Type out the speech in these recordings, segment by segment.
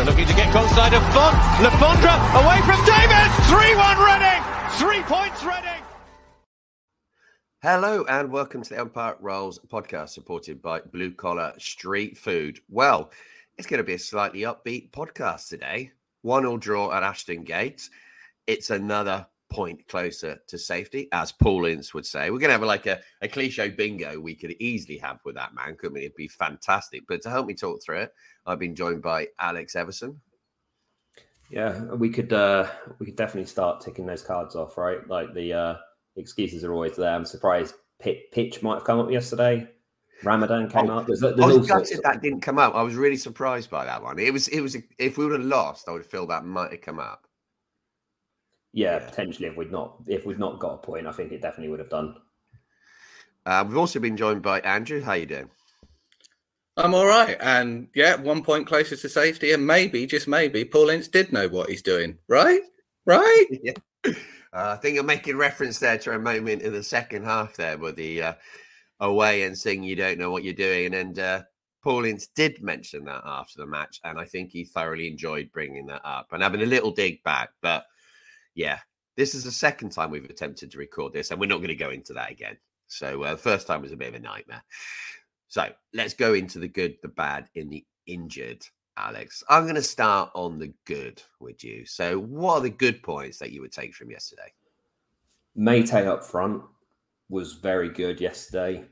Looking to get side of Font. Lafondra away from Davis. 3-1 Reading. Three points Reading. Hello and welcome to the Empire Rolls podcast supported by Blue Collar Street Food. Well, it's going to be a slightly upbeat podcast today. One all draw at Ashton Gates. It's another point closer to safety, as Paul Ince would say. We're going to have like a, a cliche bingo we could easily have with that man, couldn't we? It'd be fantastic. But to help me talk through it, I've been joined by Alex Everson. Yeah, we could uh we could definitely start ticking those cards off, right? Like the uh excuses are always there. I'm surprised Pit, pitch might have come up yesterday. Ramadan came oh, up. There's, there's I was gutted that didn't come up. I was really surprised by that one. It was it was if we would have lost, I would feel that might have come up. Yeah, yeah, potentially if we'd not if we'd not got a point, I think it definitely would have done. Uh, we've also been joined by Andrew. How you doing? I'm all right, and yeah, one point closer to safety, and maybe just maybe Paul Ince did know what he's doing, right? Right? yeah. Uh, I think you're making reference there to a moment in the second half there, where the uh, away and saying you don't know what you're doing, and uh, Paul Ince did mention that after the match, and I think he thoroughly enjoyed bringing that up and having a little dig back, but yeah, this is the second time we've attempted to record this, and we're not going to go into that again. So uh, the first time was a bit of a nightmare. So let's go into the good, the bad, in the injured. Alex, I'm going to start on the good with you. So, what are the good points that you would take from yesterday? Meite up front was very good yesterday.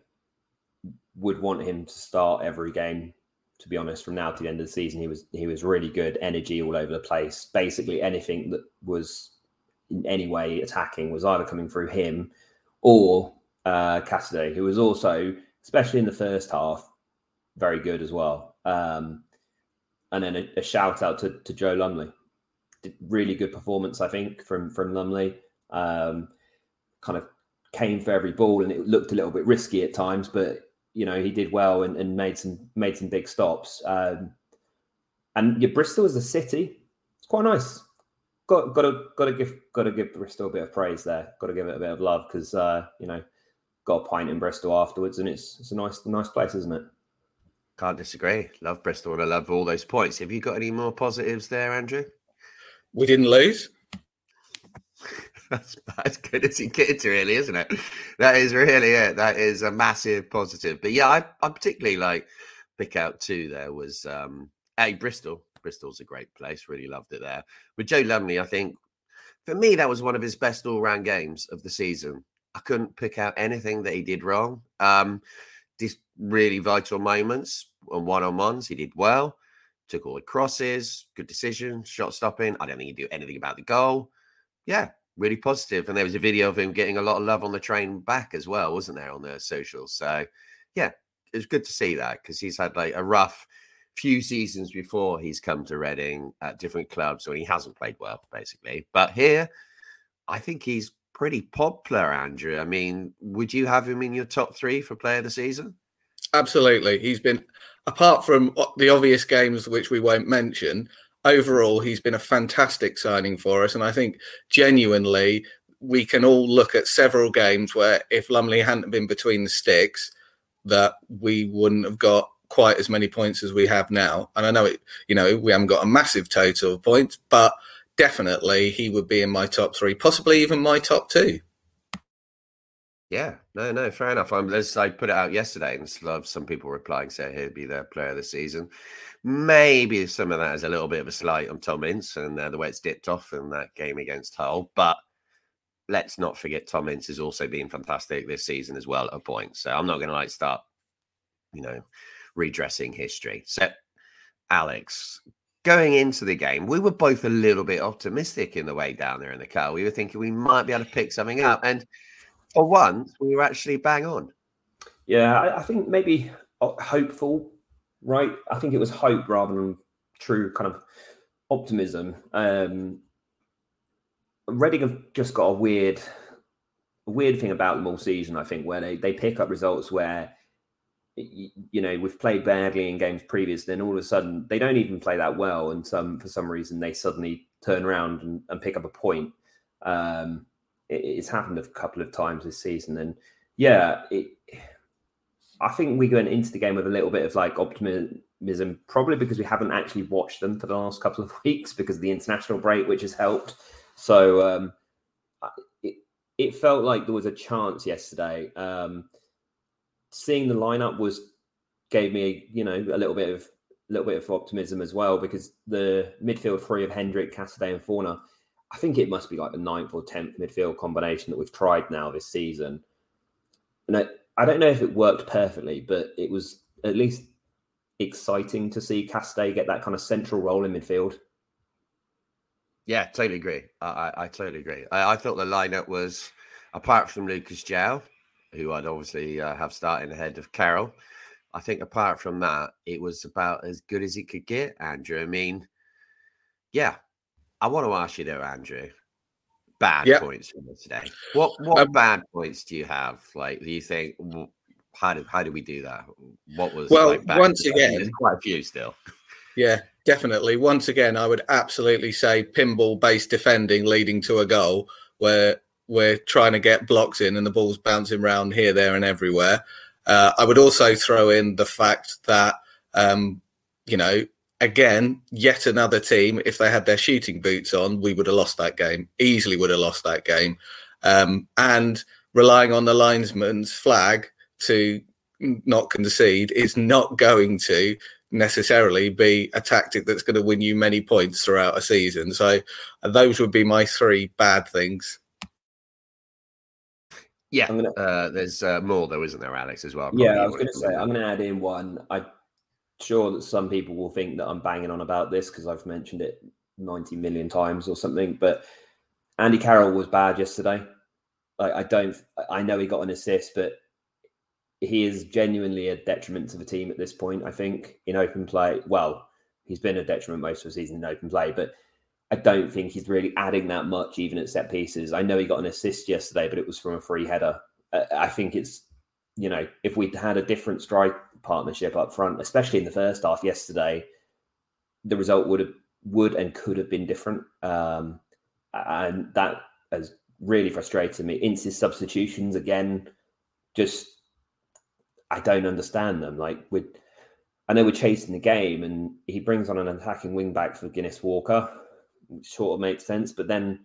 Would want him to start every game. To be honest, from now to the end of the season, he was he was really good. Energy all over the place. Basically, anything that was in any way attacking was either coming through him or uh, Cassidy, who was also, especially in the first half, very good as well. Um, and then a, a, shout out to, to Joe Lumley. Did really good performance, I think, from from Lumley. Um, kind of came for every ball, and it looked a little bit risky at times, but you know he did well and, and made some made some big stops. Um, and your Bristol as a city, it's quite nice got got to got to give got to give Bristol a bit of praise there. Got to give it a bit of love because uh, you know got a pint in Bristol afterwards, and it's it's a nice nice place, isn't it? Can't disagree. Love Bristol, and I love all those points. Have you got any more positives there, Andrew? We didn't lose. That's as good as you get, really, isn't it? That is really it. That is a massive positive. But yeah, I, I particularly like pick out two. There was um, a Bristol Bristol's a great place. Really loved it there. With Joe Lumley, I think for me that was one of his best all-round games of the season. I couldn't pick out anything that he did wrong. Um, these really vital moments and one-on-ones, he did well. Took all the crosses, good decision, shot stopping. I don't think he do anything about the goal. Yeah, really positive. And there was a video of him getting a lot of love on the train back as well, wasn't there, on the socials? So yeah, it was good to see that because he's had like a rough few seasons before he's come to Reading at different clubs when he hasn't played well, basically. But here, I think he's pretty popular, Andrew. I mean, would you have him in your top three for player of the season? Absolutely. He's been, apart from uh, the obvious games which we won't mention, overall, he's been a fantastic signing for us. And I think genuinely, we can all look at several games where if Lumley hadn't been between the sticks, that we wouldn't have got quite as many points as we have now. And I know it, you know, we haven't got a massive total of points, but definitely he would be in my top three, possibly even my top two. Yeah, no, no, fair enough. I'm, as I put it out yesterday, and some people replying saying he'd be their player of the season. Maybe some of that is a little bit of a slight on Tom Ince and uh, the way it's dipped off in that game against Hull. But let's not forget Tom Ince has also been fantastic this season as well at a point. So I'm not going to like start, you know, redressing history. So, Alex, going into the game, we were both a little bit optimistic in the way down there in the car. We were thinking we might be able to pick something up. And for once, we were actually bang on. Yeah, I, I think maybe uh, hopeful, right? I think it was hope rather than true kind of optimism. Um, Reading have just got a weird, weird thing about them all season. I think where they they pick up results where you know we've played badly in games previous then all of a sudden they don't even play that well and some for some reason they suddenly turn around and, and pick up a point. Um, it, it's happened a couple of times this season and yeah it, i think we went into the game with a little bit of like optimism probably because we haven't actually watched them for the last couple of weeks because of the international break which has helped. So um, it, it felt like there was a chance yesterday. Um, seeing the lineup was gave me you know a little bit of a little bit of optimism as well because the midfield three of Hendrick, Cassidy, and Fornah, I think it must be like the ninth or tenth midfield combination that we've tried now this season. And I, I don't know if it worked perfectly, but it was at least exciting to see Cassidy get that kind of central role in midfield. Yeah, totally agree. I, I, I totally agree. I, I, thought the lineup was, apart from Lucas João, who I'd obviously uh, have starting ahead of Carroll. I think apart from that, it was about as good as it could get, Andrew. I mean, yeah, I want to ask you though, Andrew. Bad yep. points from today. What what um, bad points do you have? Like, do you think how did how did we do that? What was well like once again, There's quite a few still. Yeah, definitely. Once again, I would absolutely say pinball based defending leading to a goal where we're trying to get blocks in and the ball's bouncing around here, there, and everywhere. Uh, I would also throw in the fact that, um, you know, again, yet another team, if they had their shooting boots on, we would have lost that game, easily would have lost that game. Um, and relying on the linesman's flag to not concede is not going to necessarily be a tactic that's going to win you many points throughout a season. So those would be my three bad things. Yeah, gonna, uh, there's uh, more though, isn't there, Alex? As well. Yeah, I was going to say I'm going to add in one. I'm sure that some people will think that I'm banging on about this because I've mentioned it 90 million times or something. But Andy Carroll was bad yesterday. I, I don't. I know he got an assist, but he is genuinely a detriment to the team at this point. I think in open play. Well, he's been a detriment most of the season in open play, but I don't think he's really adding that much, even at set pieces. I know he got an assist yesterday, but it was from a free header. I think it's, you know, if we'd had a different strike partnership up front, especially in the first half yesterday, the result would have would and could have been different. Um, and that has really frustrated me. Ince's substitutions again, just I don't understand them. Like we I know we're chasing the game, and he brings on an attacking wing back for Guinness Walker sort of makes sense. But then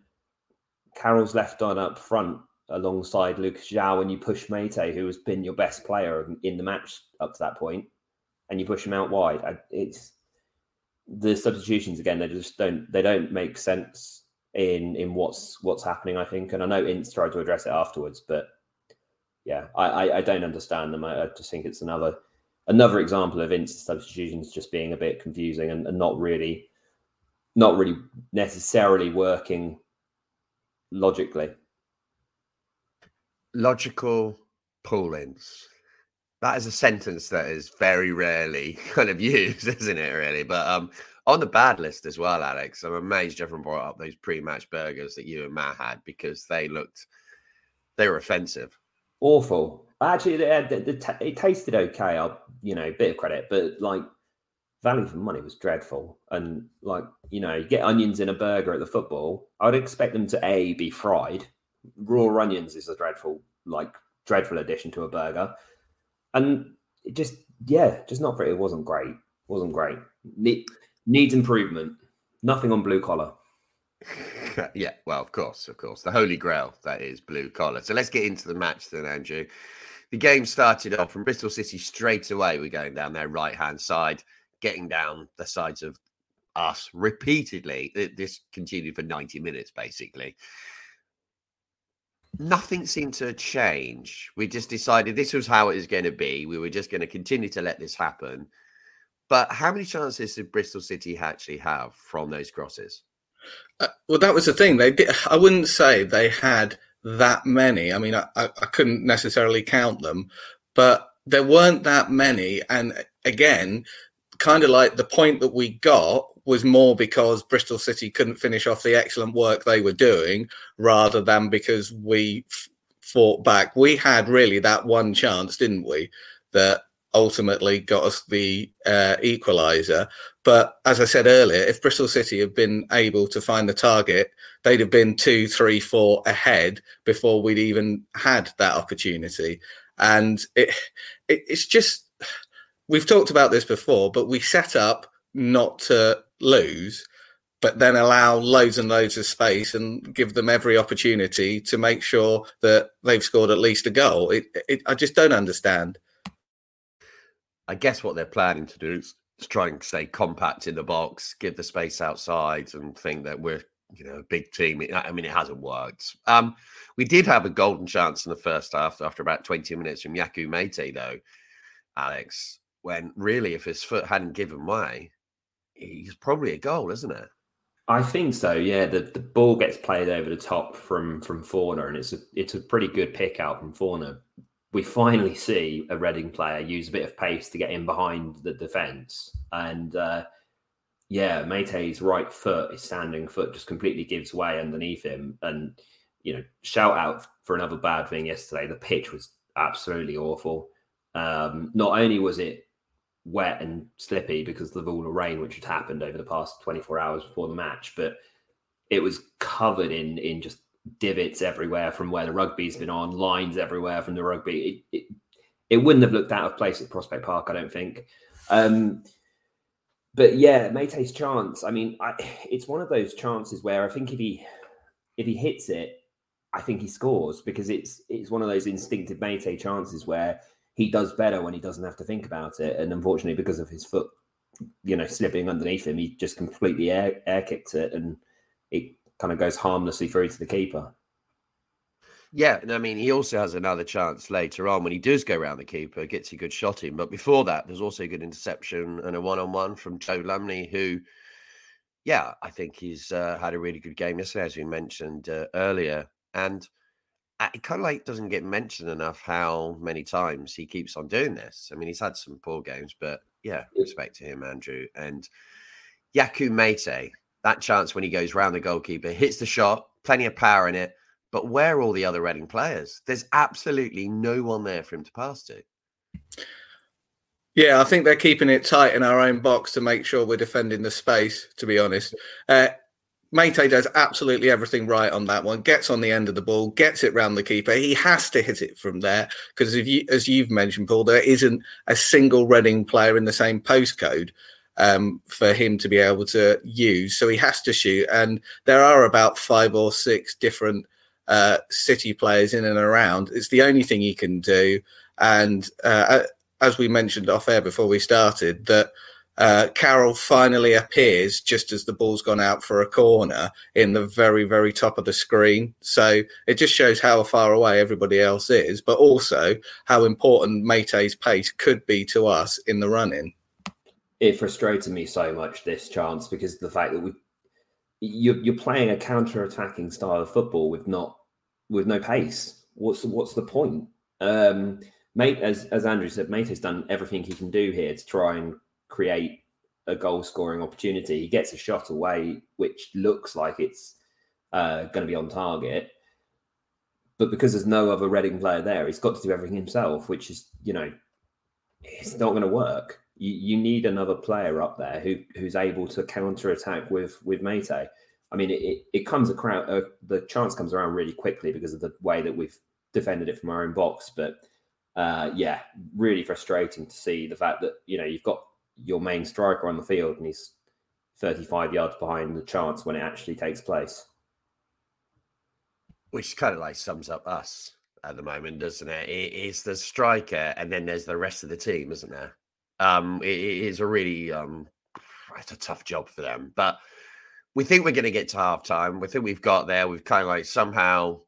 Carroll's left on up front alongside Lucas João, and you push Meite, who has been your best player in the match up to that point, and you push him out wide. It's the substitutions again; they just don't they don't make sense in in what's what's happening. I think, and I know Ince tried to address it afterwards, but yeah, I I, I don't understand them. I, I, just think it's another another example of Ince substitutions just being a bit confusing and, and not really not really necessarily working logically. Logical Paul Ince. That is a sentence that is very rarely kind of used, isn't it? Really, but um, on the bad list as well, Alex. I'm amazed haven't brought up those pre-match burgers that you and Matt had because they looked they were offensive. Awful. Actually, the, the, the t- it tasted okay. I'll, you know, bit of credit, but like value for money was dreadful. And like, you know, you get onions in a burger at the football. I would expect them to a be fried. Raw onions is a dreadful, like, dreadful addition to a burger. And it just, yeah, just not very. It wasn't great. wasn't great. Ne- needs improvement. Nothing on blue collar. yeah, well, of course, of course. The holy grail, that is blue collar. So let's get into the match then, Andrew. The game started off from Bristol City straight away. We're going down their right hand side, getting down the sides of us repeatedly. This continued for 90 minutes, basically. Nothing seemed to change. We just decided this was how it was going to be. We were just going to continue to let this happen. But how many chances did Bristol City actually have from those crosses? Uh, well, that was the thing. They did. I wouldn't say they had that many. I mean, I, I, I couldn't necessarily count them, but there weren't that many. And again, kind of like the point that we got was more because Bristol City couldn't finish off the excellent work they were doing rather than because we f- fought back. We had really that one chance, didn't we? That ultimately got us the uh, equaliser. But as I said earlier, if Bristol City had been able to find the target, they'd have been two, three, four ahead before we'd even had that opportunity. And it, it it's just we've talked about this before, but we set up not to lose, but then allow loads and loads of space and give them every opportunity to make sure that they've scored at least a goal. It, it, I just don't understand. I guess what they're planning to do is to try and stay compact in the box, give the space outside, and think that we're you know a big team. I mean, it hasn't worked. Um, we did have a golden chance in the first half after about 20 minutes from Yakou Meite, though, Alex, when really if his foot hadn't given way, he's probably a goal, isn't it? I think so. Yeah, the, the ball gets played over the top from from Fornah, and it's a it's a pretty good pick out from Fornah. we finally see a Reading player use a bit of pace to get in behind the defence. And uh, yeah, Meite's right foot, his standing foot, just completely gives way underneath him. And, you know, shout out for another bad thing yesterday. The pitch was absolutely awful. Um, not only was it wet and slippy because of all the rain which had happened over the past 24 hours before the match, but it was covered in in just divots everywhere from where the rugby's been on, lines everywhere from the rugby. It, it, it wouldn't have looked out of place at Prospect Park, I don't think. Um, but yeah, Meite's chance. I mean, I, it's one of those chances where I think if he if he hits it, I think he scores because it's it's one of those instinctive Meite chances where he does better when he doesn't have to think about it. And unfortunately, because of his foot, you know, slipping underneath him, he just completely air air kicks it, and it kind of goes harmlessly through to the keeper. Yeah, and I mean, he also has another chance later on when he does go around the keeper, gets a good shot in. But before that, there's also a good interception and a one-on-one from Joe Lumley, who, yeah, I think he's uh, had a really good game yesterday, as we mentioned uh, earlier. And it kind of like doesn't get mentioned enough how many times he keeps on doing this. I mean, he's had some poor games, but yeah, respect to him, Andrew. And Yakou Meite, that chance when he goes round the goalkeeper, hits the shot, plenty of power in it. But where are all the other Reading players? There's absolutely no one there for him to pass to. Yeah, I think they're keeping it tight in our own box to make sure we're defending the space, to be honest. Uh, Meite does absolutely everything right on that one. Gets on the end of the ball, gets it round the keeper. He has to hit it from there because, you, as you've mentioned, Paul, there isn't a single Reading player in the same postcode um, for him to be able to use. So he has to shoot. And there are about five or six different uh, City players in and around. It's the only thing he can do. And uh, as we mentioned off air before we started, that uh, Carroll finally appears just as the ball's gone out for a corner in the very, very top of the screen. So it just shows how far away everybody else is, but also how important Meite's pace could be to us in the running it frustrated me so much this chance because the fact that we you're, you're playing a counter-attacking style of football with not with no pace. What's what's the point? Um, Meite, as as Andrew said, Mate has done everything he can do here to try and create a goal scoring opportunity. He gets a shot away, which looks like it's uh, going to be on target. but because there's no other Reading player there, he's got to do everything himself, which is, you know, it's not going to work. You, you need another player up there who who's able to counter attack with with Meite. I mean, it, it comes across, uh, the chance comes around really quickly because of the way that we've defended it from our own box. But uh, yeah, really frustrating to see the fact that, you know, you've got your main striker on the field and he's 35 yards behind the chance when it actually takes place. Which kind of like sums up us at the moment, doesn't it? It is the striker, and then there's the rest of the team, isn't there? Um, it, it is a really um, it's a tough job for them, but we think we're going to get to half time. We think we've got there. We've kind of like somehow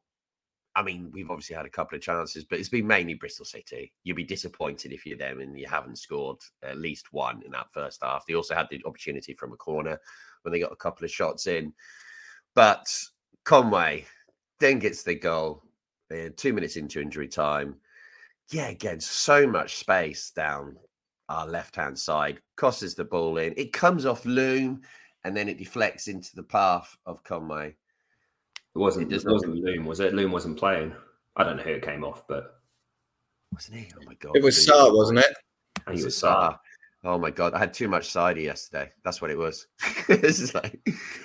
I mean, we've obviously had a couple of chances, but it's been mainly Bristol City. You'd be disappointed if you're them and you haven't scored at least one in that first half. They also had the opportunity from a corner when they got a couple of shots in. But Conway then gets the goal uh, two minutes into injury time. Yeah, again, so much space down our left hand side, crosses the ball in. It comes off Loum and then it deflects into the path of Conway it wasn't. It, it wasn't Loum, was it? Loum wasn't playing. I don't know who it came off, but wasn't he? Oh my god! It was Sarr, wasn't it? I think it was Sarr. Oh my god! I had too much cider yesterday. That's what it was. this is like,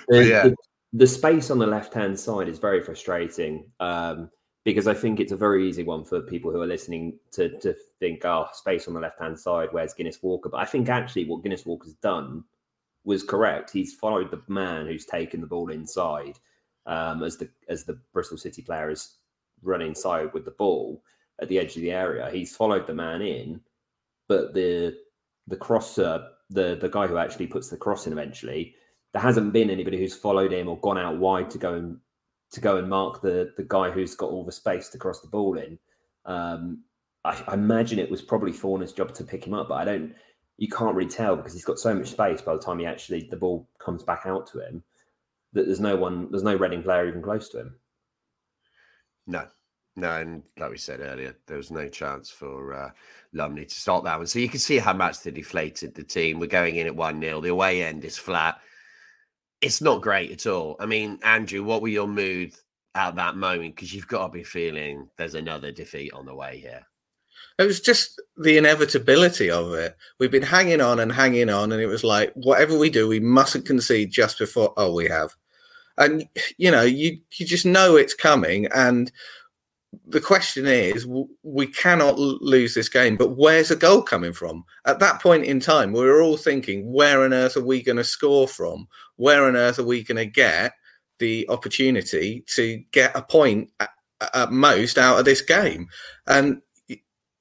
the, yeah. The, the, space on the left hand side is very frustrating um, because I think it's a very easy one for people who are listening to to think, oh, space on the left hand side. Where's Guinness Walker? But I think actually what Guinness Walker's done was correct. He's followed the man who's taken the ball inside um, as the as the Bristol City player is running inside with the ball at the edge of the area. He's followed the man in, but the the crosser, the the guy who actually puts the cross in eventually, there hasn't been anybody who's followed him or gone out wide to go and to go and mark the the guy who's got all the space to cross the ball in. Um, I, I imagine it was probably Fornah's job to pick him up, but I don't. You can't really tell because he's got so much space by the time he actually the ball comes back out to him that there's no one, there's no Reading player even close to him. No, no, and like we said earlier, there was no chance for uh, Lumley to stop that one. So you can see how much they deflated the team. We're going in at 1 0. The away end is flat. It's not great at all. I mean, Andrew, what were your mood at that moment? Because you've got to be feeling there's another defeat on the way here. It was just the inevitability of it. We've been hanging on and hanging on, and it was like, whatever we do, we mustn't concede just before. Oh, we have and you know you you just know it's coming. And the question is we cannot lose this game but where's the goal coming from? At that point in time we were all thinking where on earth are we going to score from? Where on earth are we going to get the opportunity to get a point at, at most out of this game? And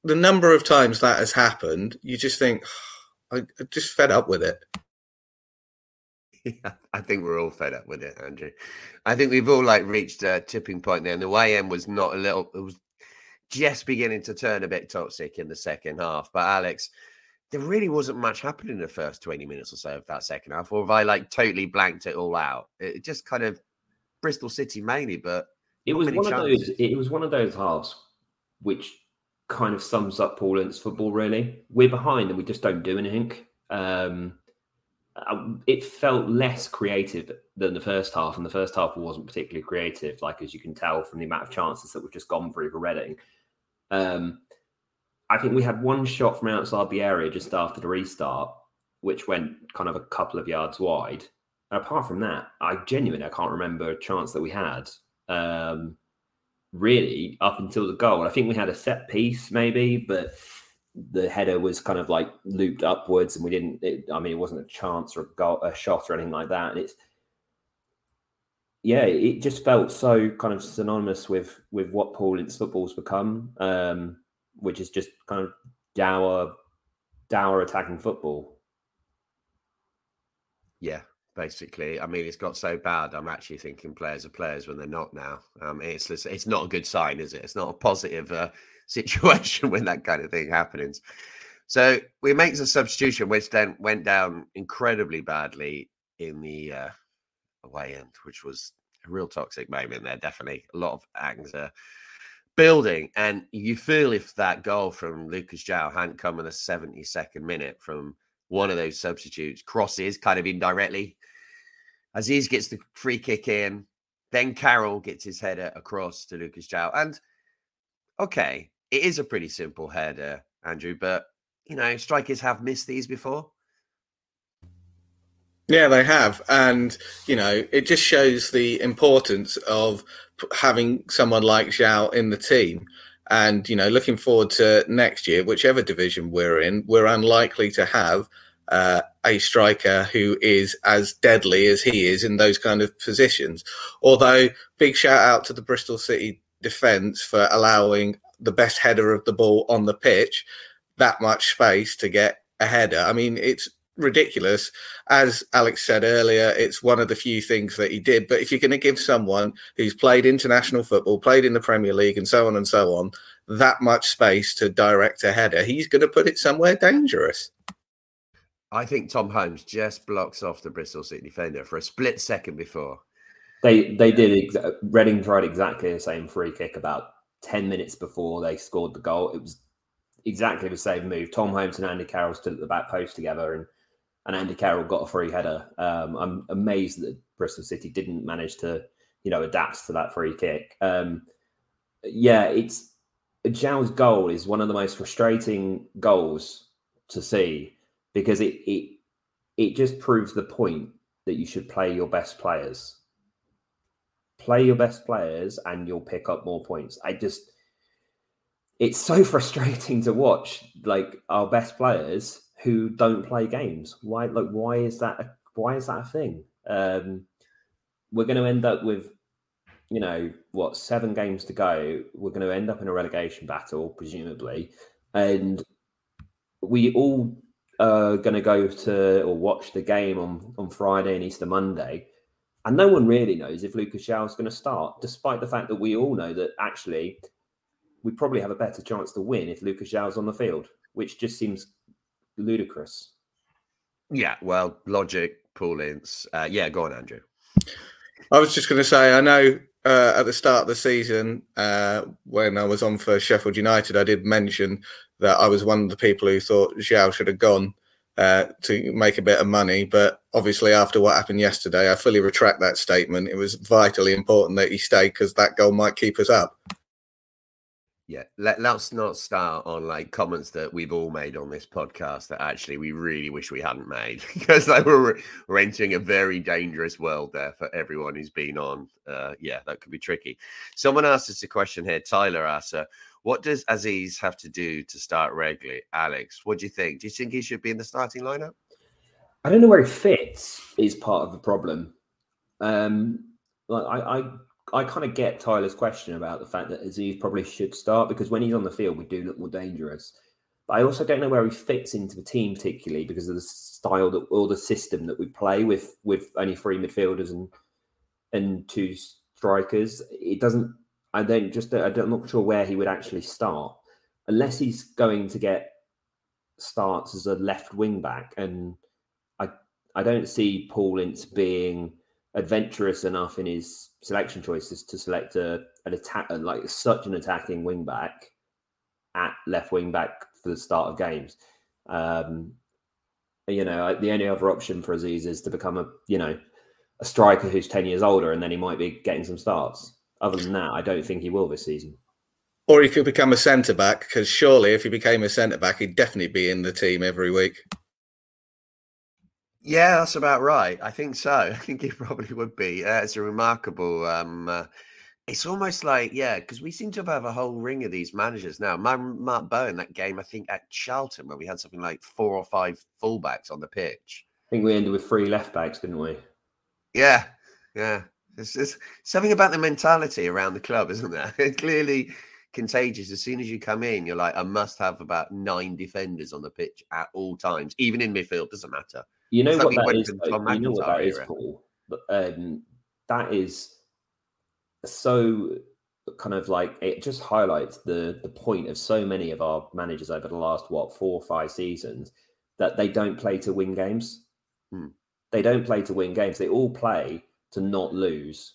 the number of times that has happened you just think oh, i just fed up with it I think we're all fed up with it, Andrew. I think we've all like reached a tipping point there. And the YM was not a little, it was just beginning to turn a bit toxic in the second half. But Alex, there really wasn't much happening in the first 20 minutes or so of that second half. Or have I like totally blanked it all out? It just kind of Bristol City mainly, but it was one chances. of those, it was one of those halves which kind of sums up Paul football, really. We're behind and we just don't do anything. Um, it felt less creative than the first half, and the first half wasn't particularly creative, like as you can tell from the amount of chances that we've just gone through for Reading. Um, I think we had one shot from outside the area just after the restart, which went kind of a couple of yards wide. And apart from that, I genuinely I can't remember a chance that we had. Um, really, up until the goal, I think we had a set piece maybe, but the header was kind of like looped upwards, and we didn't. It, I mean, it wasn't a chance or a, goal, a shot or anything like that. And it's yeah, it just felt so kind of synonymous with with what Paul football's become, um, which is just kind of dour, dour attacking football. Yeah, basically. I mean, it's got so bad. I'm actually thinking players are players when they're not now. Um, it's it's not a good sign, is it? It's not a positive uh, situation when that kind of thing happens. So we make the substitution, which then went down incredibly badly in the uh, away end, which was a real toxic moment there. Definitely a lot of anger building, and you feel if that goal from Lucas João hadn't come in the 72nd minute from one of those substitutes, crosses kind of indirectly. Azeez gets the free kick in, Then Carroll gets his header across to Lucas João. And okay, it is a pretty simple header, Andrew, but you know, strikers have missed these before. Yeah, they have. And, you know, it just shows the importance of having someone like João in the team. And, you know, looking forward to next year, whichever division we're in, we're unlikely to have uh, a striker who is as deadly as he is in those kind of positions. Although, big shout out to the Bristol City defence for allowing the best header of the ball on the pitch that much space to get a header. I mean, it's ridiculous. As Alex said earlier, it's one of the few things that he did. But if you're going to give someone who's played international football, played in the Premier League, and so on and so on, that much space to direct a header, he's going to put it somewhere dangerous. I think Tom Holmes just blocks off the Bristol City defender for a split second before. They they did. Reading tried exactly the same free kick about ten minutes before they scored the goal. It was exactly the same move. Tom Holmes and Andy Carroll stood at the back post together, and and Andy Carroll got a free header. Um, I'm amazed that Bristol City didn't manage to, you know, adapt to that free kick. Um, yeah, it's João's goal is one of the most frustrating goals to see because it it it just proves the point that you should play your best players. Play your best players, and you'll pick up more points. I just it's so frustrating to watch like our best players who don't play games. Why? Like, why is that? A, why is that a thing? Um, we're going to end up with, you know, what seven games to go. We're going to end up in a relegation battle, presumably, and we all are going to go to or watch the game on on Friday and Easter Monday. And no one really knows if Lucas João is going to start, despite the fact that we all know that actually we probably have a better chance to win if Lucas is on the field, which just seems ludicrous. Yeah, well, logic, Paul Ince. Uh, yeah, go on, Andrew. I was just going to say, I know uh, at the start of the season, uh, when I was on for Sheffield United, I did mention that I was one of the people who thought João should have gone uh, to make a bit of money. But obviously, after what happened yesterday, I fully retract that statement. It was vitally important that he stayed because that goal might keep us up. Yeah, Let, us not start on like comments that we've all made on this podcast that actually we really wish we hadn't made because like we're, we're entering a very dangerous world there for everyone who's been on. Uh, yeah, that could be tricky. Someone asked us a question here. Tyler asked, uh, "What does Azeez have to do to start regularly?" Alex, what do you think? Do you think he should be in the starting lineup? I don't know where he fits. Is part of the problem. Um, like I, I I kind of get Tyler's question about the fact that Azeez probably should start because when he's on the field, we do look more dangerous. But I also don't know where he fits into the team particularly because of the style that or the system that we play with with only three midfielders and and two strikers. It doesn't. I don't just. I'm not sure where he would actually start unless he's going to get starts as a left wing back, and I I don't see Paul Ince being adventurous enough in his selection choices to select a, an attack like such an attacking wing back at left wing back for the start of games. Um, you know, the only other option for Azeez is to become a you know a striker who's ten years older, and then he might be getting some starts. Other than that, I don't think he will this season. Or he could become a centre back because surely, if he became a centre back, he'd definitely be in the team every week. Yeah, that's about right. I think so. I think he probably would be. Uh, it's a remarkable. Um, uh, it's almost like yeah, because we seem to have a whole ring of these managers now. My, Mark Bowen, that game, I think at Charlton, where we had something like four or five fullbacks on the pitch. I think we ended with three left backs, didn't we? Yeah, yeah. There's, there's something about the mentality around the club, isn't there? It's clearly contagious. As soon as you come in, you're like, I must have about nine defenders on the pitch at all times, even in midfield. Doesn't matter. You know what that is. you know what that is, Paul. Um, that is so kind of like it just highlights the the point of so many of our managers over the last what four or five seasons that they don't play to win games. Hmm. They don't play to win games. They all play to not lose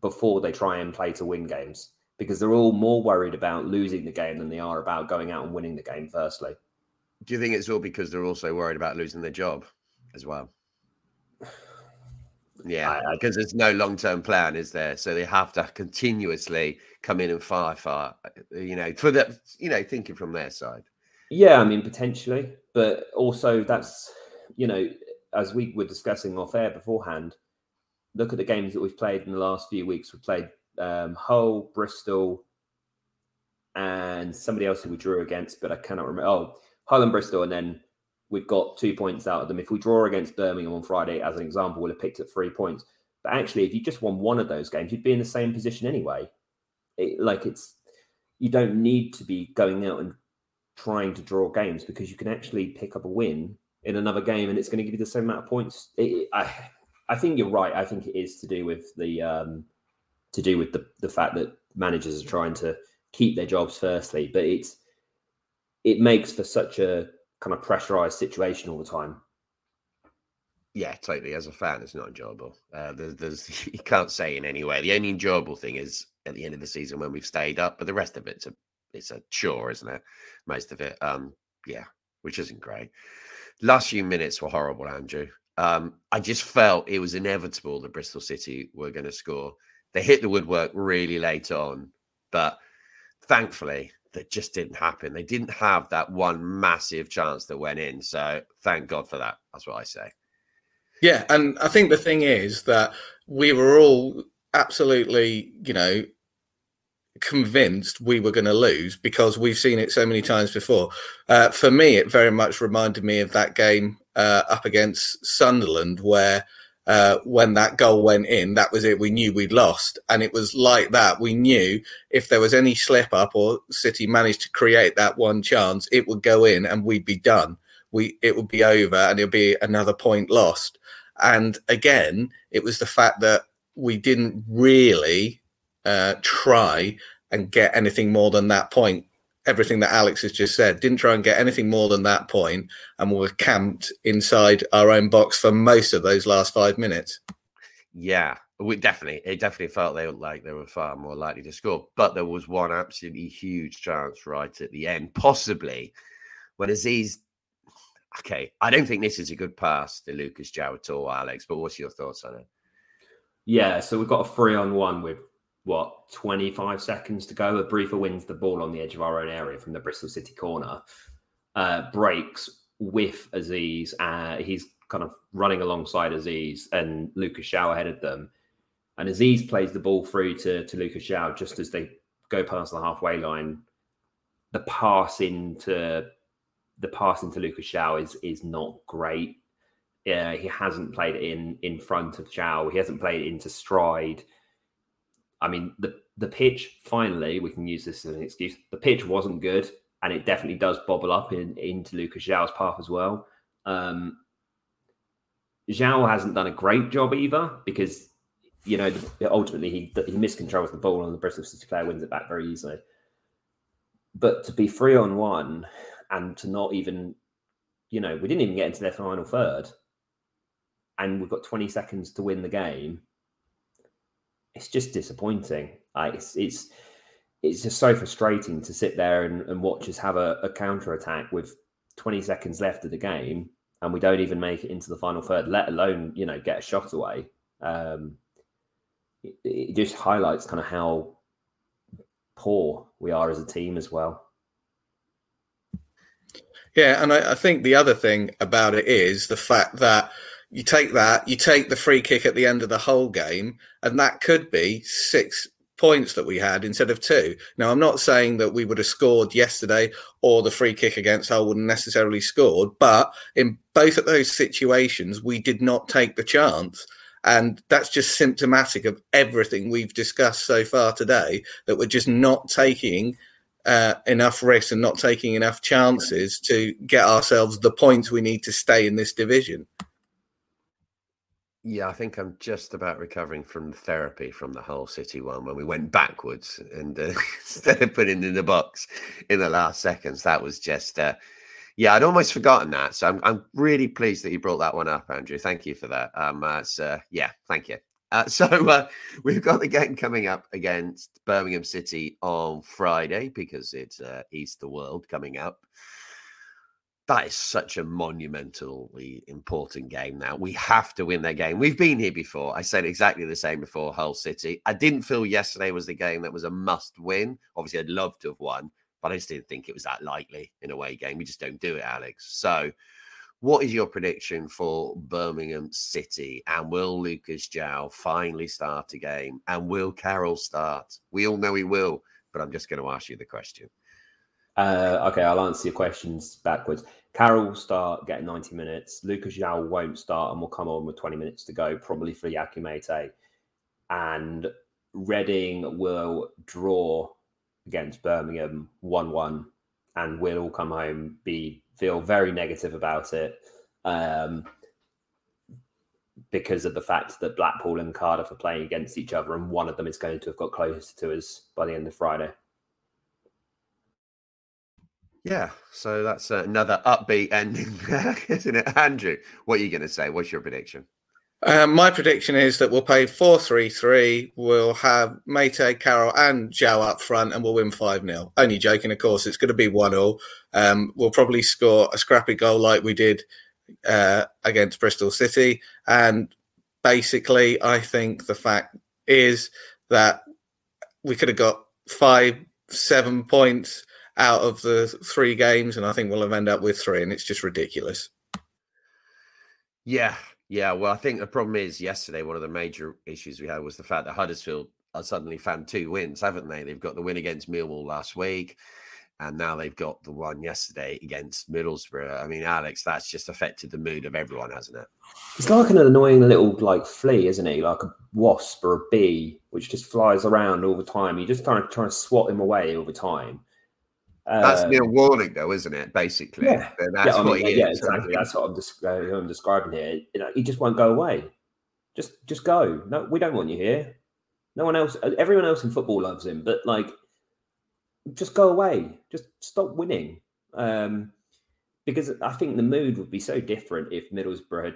before they try and play to win games because they're all more worried about losing the game than they are about going out and winning the game. Firstly, do you think it's all because they're also worried about losing their job? as well. Yeah, because there's no long term plan, is there? So they have to continuously come in and firefight. Uh, you know, for the you know thinking from their side. Yeah, I mean potentially, but also that's you know as we were discussing off air beforehand. Look at the games that we've played in the last few weeks. We played um, Hull, Bristol, and somebody else who we drew against, but I cannot remember. Oh, Hull and Bristol, and then we've got two points out of them. If we draw against Birmingham on Friday, as an example, we'll have picked up three points. But actually, if you just won one of those games, you'd be in the same position anyway. It, like it's, you don't need to be going out and trying to draw games because you can actually pick up a win in another game, and it's going to give you the same amount of points. It, I, I think you're right. I think it is to do with the, um, to do with the the fact that managers are trying to keep their jobs firstly, but it's, it makes for such a kind of pressurized situation all the time. Yeah, totally. As a fan, it's not enjoyable. Uh, there's, there's, you can't say in any way. The only enjoyable thing is at the end of the season when we've stayed up, but the rest of it's a it's a chore, isn't it? Most of it, um, yeah, which isn't great. Last few minutes were horrible, Andrew. Um, I just felt it was inevitable that Bristol City were going to score. They hit the woodwork really late on, but thankfully that just didn't happen. They didn't have that one massive chance that went in. So thank God for that. That's what I say. Yeah, and I think the thing is that we were all absolutely, you know, convinced we were going to lose because we've seen it so many times before. Uh, for me, it very much reminded me of that game uh, up against Sunderland where uh, when that goal went in, that was it. We knew we'd lost. And it was like that. We knew if there was any slip up or City managed to create that one chance, it would go in and we'd be done. We it would be over and it'll be another point lost. And again, it was the fact that we didn't really uh, try and get anything more than that point everything that Alex has just said. Didn't try and get anything more than that point, and we were camped inside our own box for most of those last five minutes. Yeah, we definitely it definitely felt they looked like they were far more likely to score. But there was one absolutely huge chance right at the end, possibly when Azeez. Okay, I don't think this is a good pass to Lucas João at all, Alex. But what's your thoughts on it? Yeah, so we've got a three on one with what 25 seconds to go. Abrefa wins the ball on the edge of our own area from the Bristol City corner, uh, breaks with Azeez. Uh, he's kind of running alongside Azeez, and Lucas João ahead of them. And Azeez plays the ball through to, to Lucas João just as they go past the halfway line. The pass into the pass into Lucas João is is not great. Yeah, he hasn't played in in front of João. He hasn't played into stride I mean, the the pitch finally we can use this as an excuse. The pitch wasn't good, and it definitely does bobble up in, into Lucas João's path as well. Um, João hasn't done a great job either because you know ultimately he he miscontrols the ball and the Bristol City player wins it back very easily. But to be three on one and to not even, you know, we didn't even get into their final third, and we've got 20 seconds to win the game it's just disappointing. Like it's it's it's just so frustrating to sit there and, and watch us have a, a counter attack with 20 seconds left of the game and we don't even make it into the final third, let alone you know get a shot away. Um, it, it just highlights kind of how poor we are as a team as well. Yeah, and I, I, think the other thing about it is the fact that you take that, you take the free kick at the end of the whole game, and that could be six points that we had instead of two. Now, I'm not saying that we would have scored yesterday or the free kick against Hull wouldn't necessarily scored, but in both of those situations, we did not take the chance. And that's just symptomatic of everything we've discussed so far today that we're just not taking uh, enough risks and not taking enough chances to get ourselves the points we need to stay in this division. Yeah, I think I'm just about recovering from therapy from the Hull City one when we went backwards and uh, instead of putting in the box in the last seconds, that was just, uh, yeah, I'd almost forgotten that. So I'm, I'm really pleased that you brought that one up, Andrew. Thank you for that. Um, uh, so, yeah, thank you. Uh, so uh, we've got the game coming up against Birmingham City on Friday because it's uh, Easter World coming up that is such a monumentally important game now. We have to win that game. We've been here before. I said exactly the same before Hull City. I didn't feel yesterday was the game that was a must win. Obviously, I'd love to have won, but I just didn't think it was that likely in a way game. We just don't do it, Alex. So, what is your prediction for Birmingham City? And will Lucas João finally start a game? And will Carroll start? We all know he will, but I'm just going to ask you the question. Uh, okay, I'll answer your questions backwards. Carroll will start, get 90 minutes. Lucas João won't start and will come on with 20 minutes to go, probably for Yakou And Reading will draw against Birmingham 1 1 and we'll all come home, be feel very negative about it. Um, because of the fact that Blackpool and Cardiff are playing against each other, and one of them is going to have got closer to us by the end of Friday. Yeah, so that's another upbeat ending, isn't it, Andrew? What are you going to say? What's your prediction? Um, my prediction is that we'll play 4 3 3. We'll have Meite, Carroll, and Joe up front, and we'll win 5 0. Only joking, of course. It's going to be 1 0. Um, we'll probably score a scrappy goal like we did uh, against Bristol City. And basically, I think the fact is that we could have got five, seven points out of the three games, and I think we'll have end up with three, and it's just ridiculous. Yeah, yeah. Well, I think the problem is yesterday one of the major issues we had was the fact that Huddersfield are suddenly found two wins, haven't they? They've got the win against Millwall last week, and now they've got the one yesterday against Middlesbrough. I mean, Alex, that's just affected the mood of everyone, hasn't it? It's like an annoying little like flea, isn't it? Like a wasp or a bee, which just flies around all the time. You just kind of try to swat him away all the time. That's Neil Warnock, though, isn't it? Basically, yeah, that's yeah, I what mean, he yeah, is. exactly. That's what I'm, des- I'm describing here. You know, he just won't go away. Just, just go. No, we don't want you here. No one else. Everyone else in football loves him, but like, just go away. Just stop winning. Um, because I think the mood would be so different if Middlesbrough had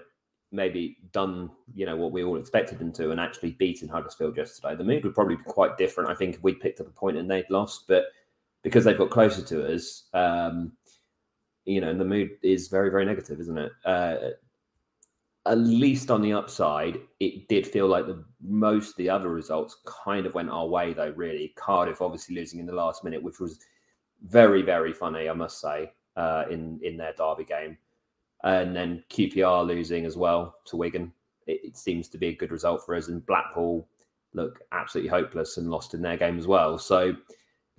maybe done, you know, what we all expected them to, and actually beaten Huddersfield yesterday. The mood would probably be quite different. I think if we'd picked up a point and they'd lost, but because they've got closer to us, um, you know, and the mood is very, very negative, isn't it? Uh, at least on the upside, it did feel like the most of the other results kind of went our way, though. Really, Cardiff obviously losing in the last minute, which was very, very funny, I must say, uh, in in their derby game, and then QPR losing as well to Wigan. It, it seems to be a good result for us, and Blackpool look absolutely hopeless and lost in their game as well. So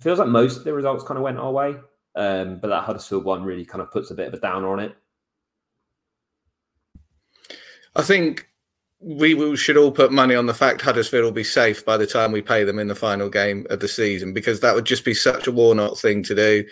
feels like most of the results kind of went our way, um, but that Huddersfield one really kind of puts a bit of a downer on it. I think we should all put money on the fact Huddersfield will be safe by the time we pay them in the final game of the season because that would just be such a Warnock thing to do.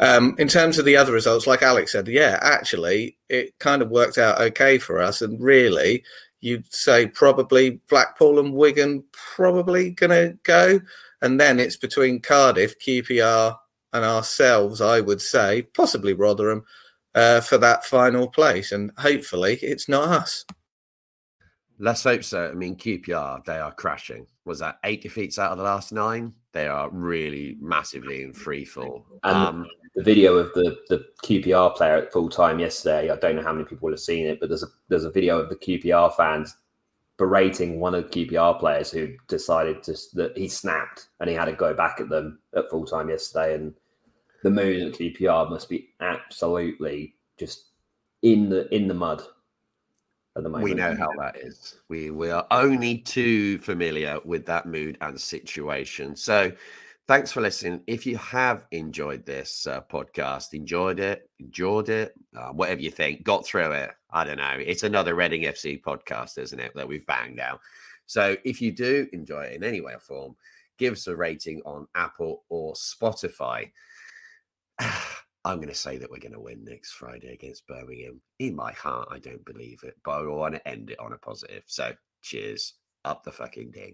Um, in terms of the other results, like Alex said, yeah, actually, it kind of worked out okay for us. And really, you'd say probably Blackpool and Wigan probably going to go. And then it's between Cardiff, QPR, and ourselves, I would say, possibly Rotherham, uh, for that final place. And hopefully, it's not us. Let's hope so. I mean, QPR, they are crashing. Was that eight defeats out of the last nine? They are really massively in free fall. And Um, the video of the the QPR player at full time yesterday. I don't know how many people have seen it, but there's a there's a video of the QPR fans berating one of the QPR players who decided to that he snapped and he had to go back at them at full time yesterday. And the mood at QPR must be absolutely just in the in the mud at the moment. we know how that is. We we are only too familiar with that mood and situation. So, thanks for listening. If you have enjoyed this uh, podcast, enjoyed it, enjoyed it, uh, whatever you think, got through it, I don't know. It's another Reading FC podcast, isn't it? That we've banged out. So, if you do enjoy it in any way or form, give us a rating on Apple or Spotify. I'm going to say that we're going to win next Friday against Birmingham. In my heart, I don't believe it, but I want to end it on a positive. So, cheers. Up the fucking day,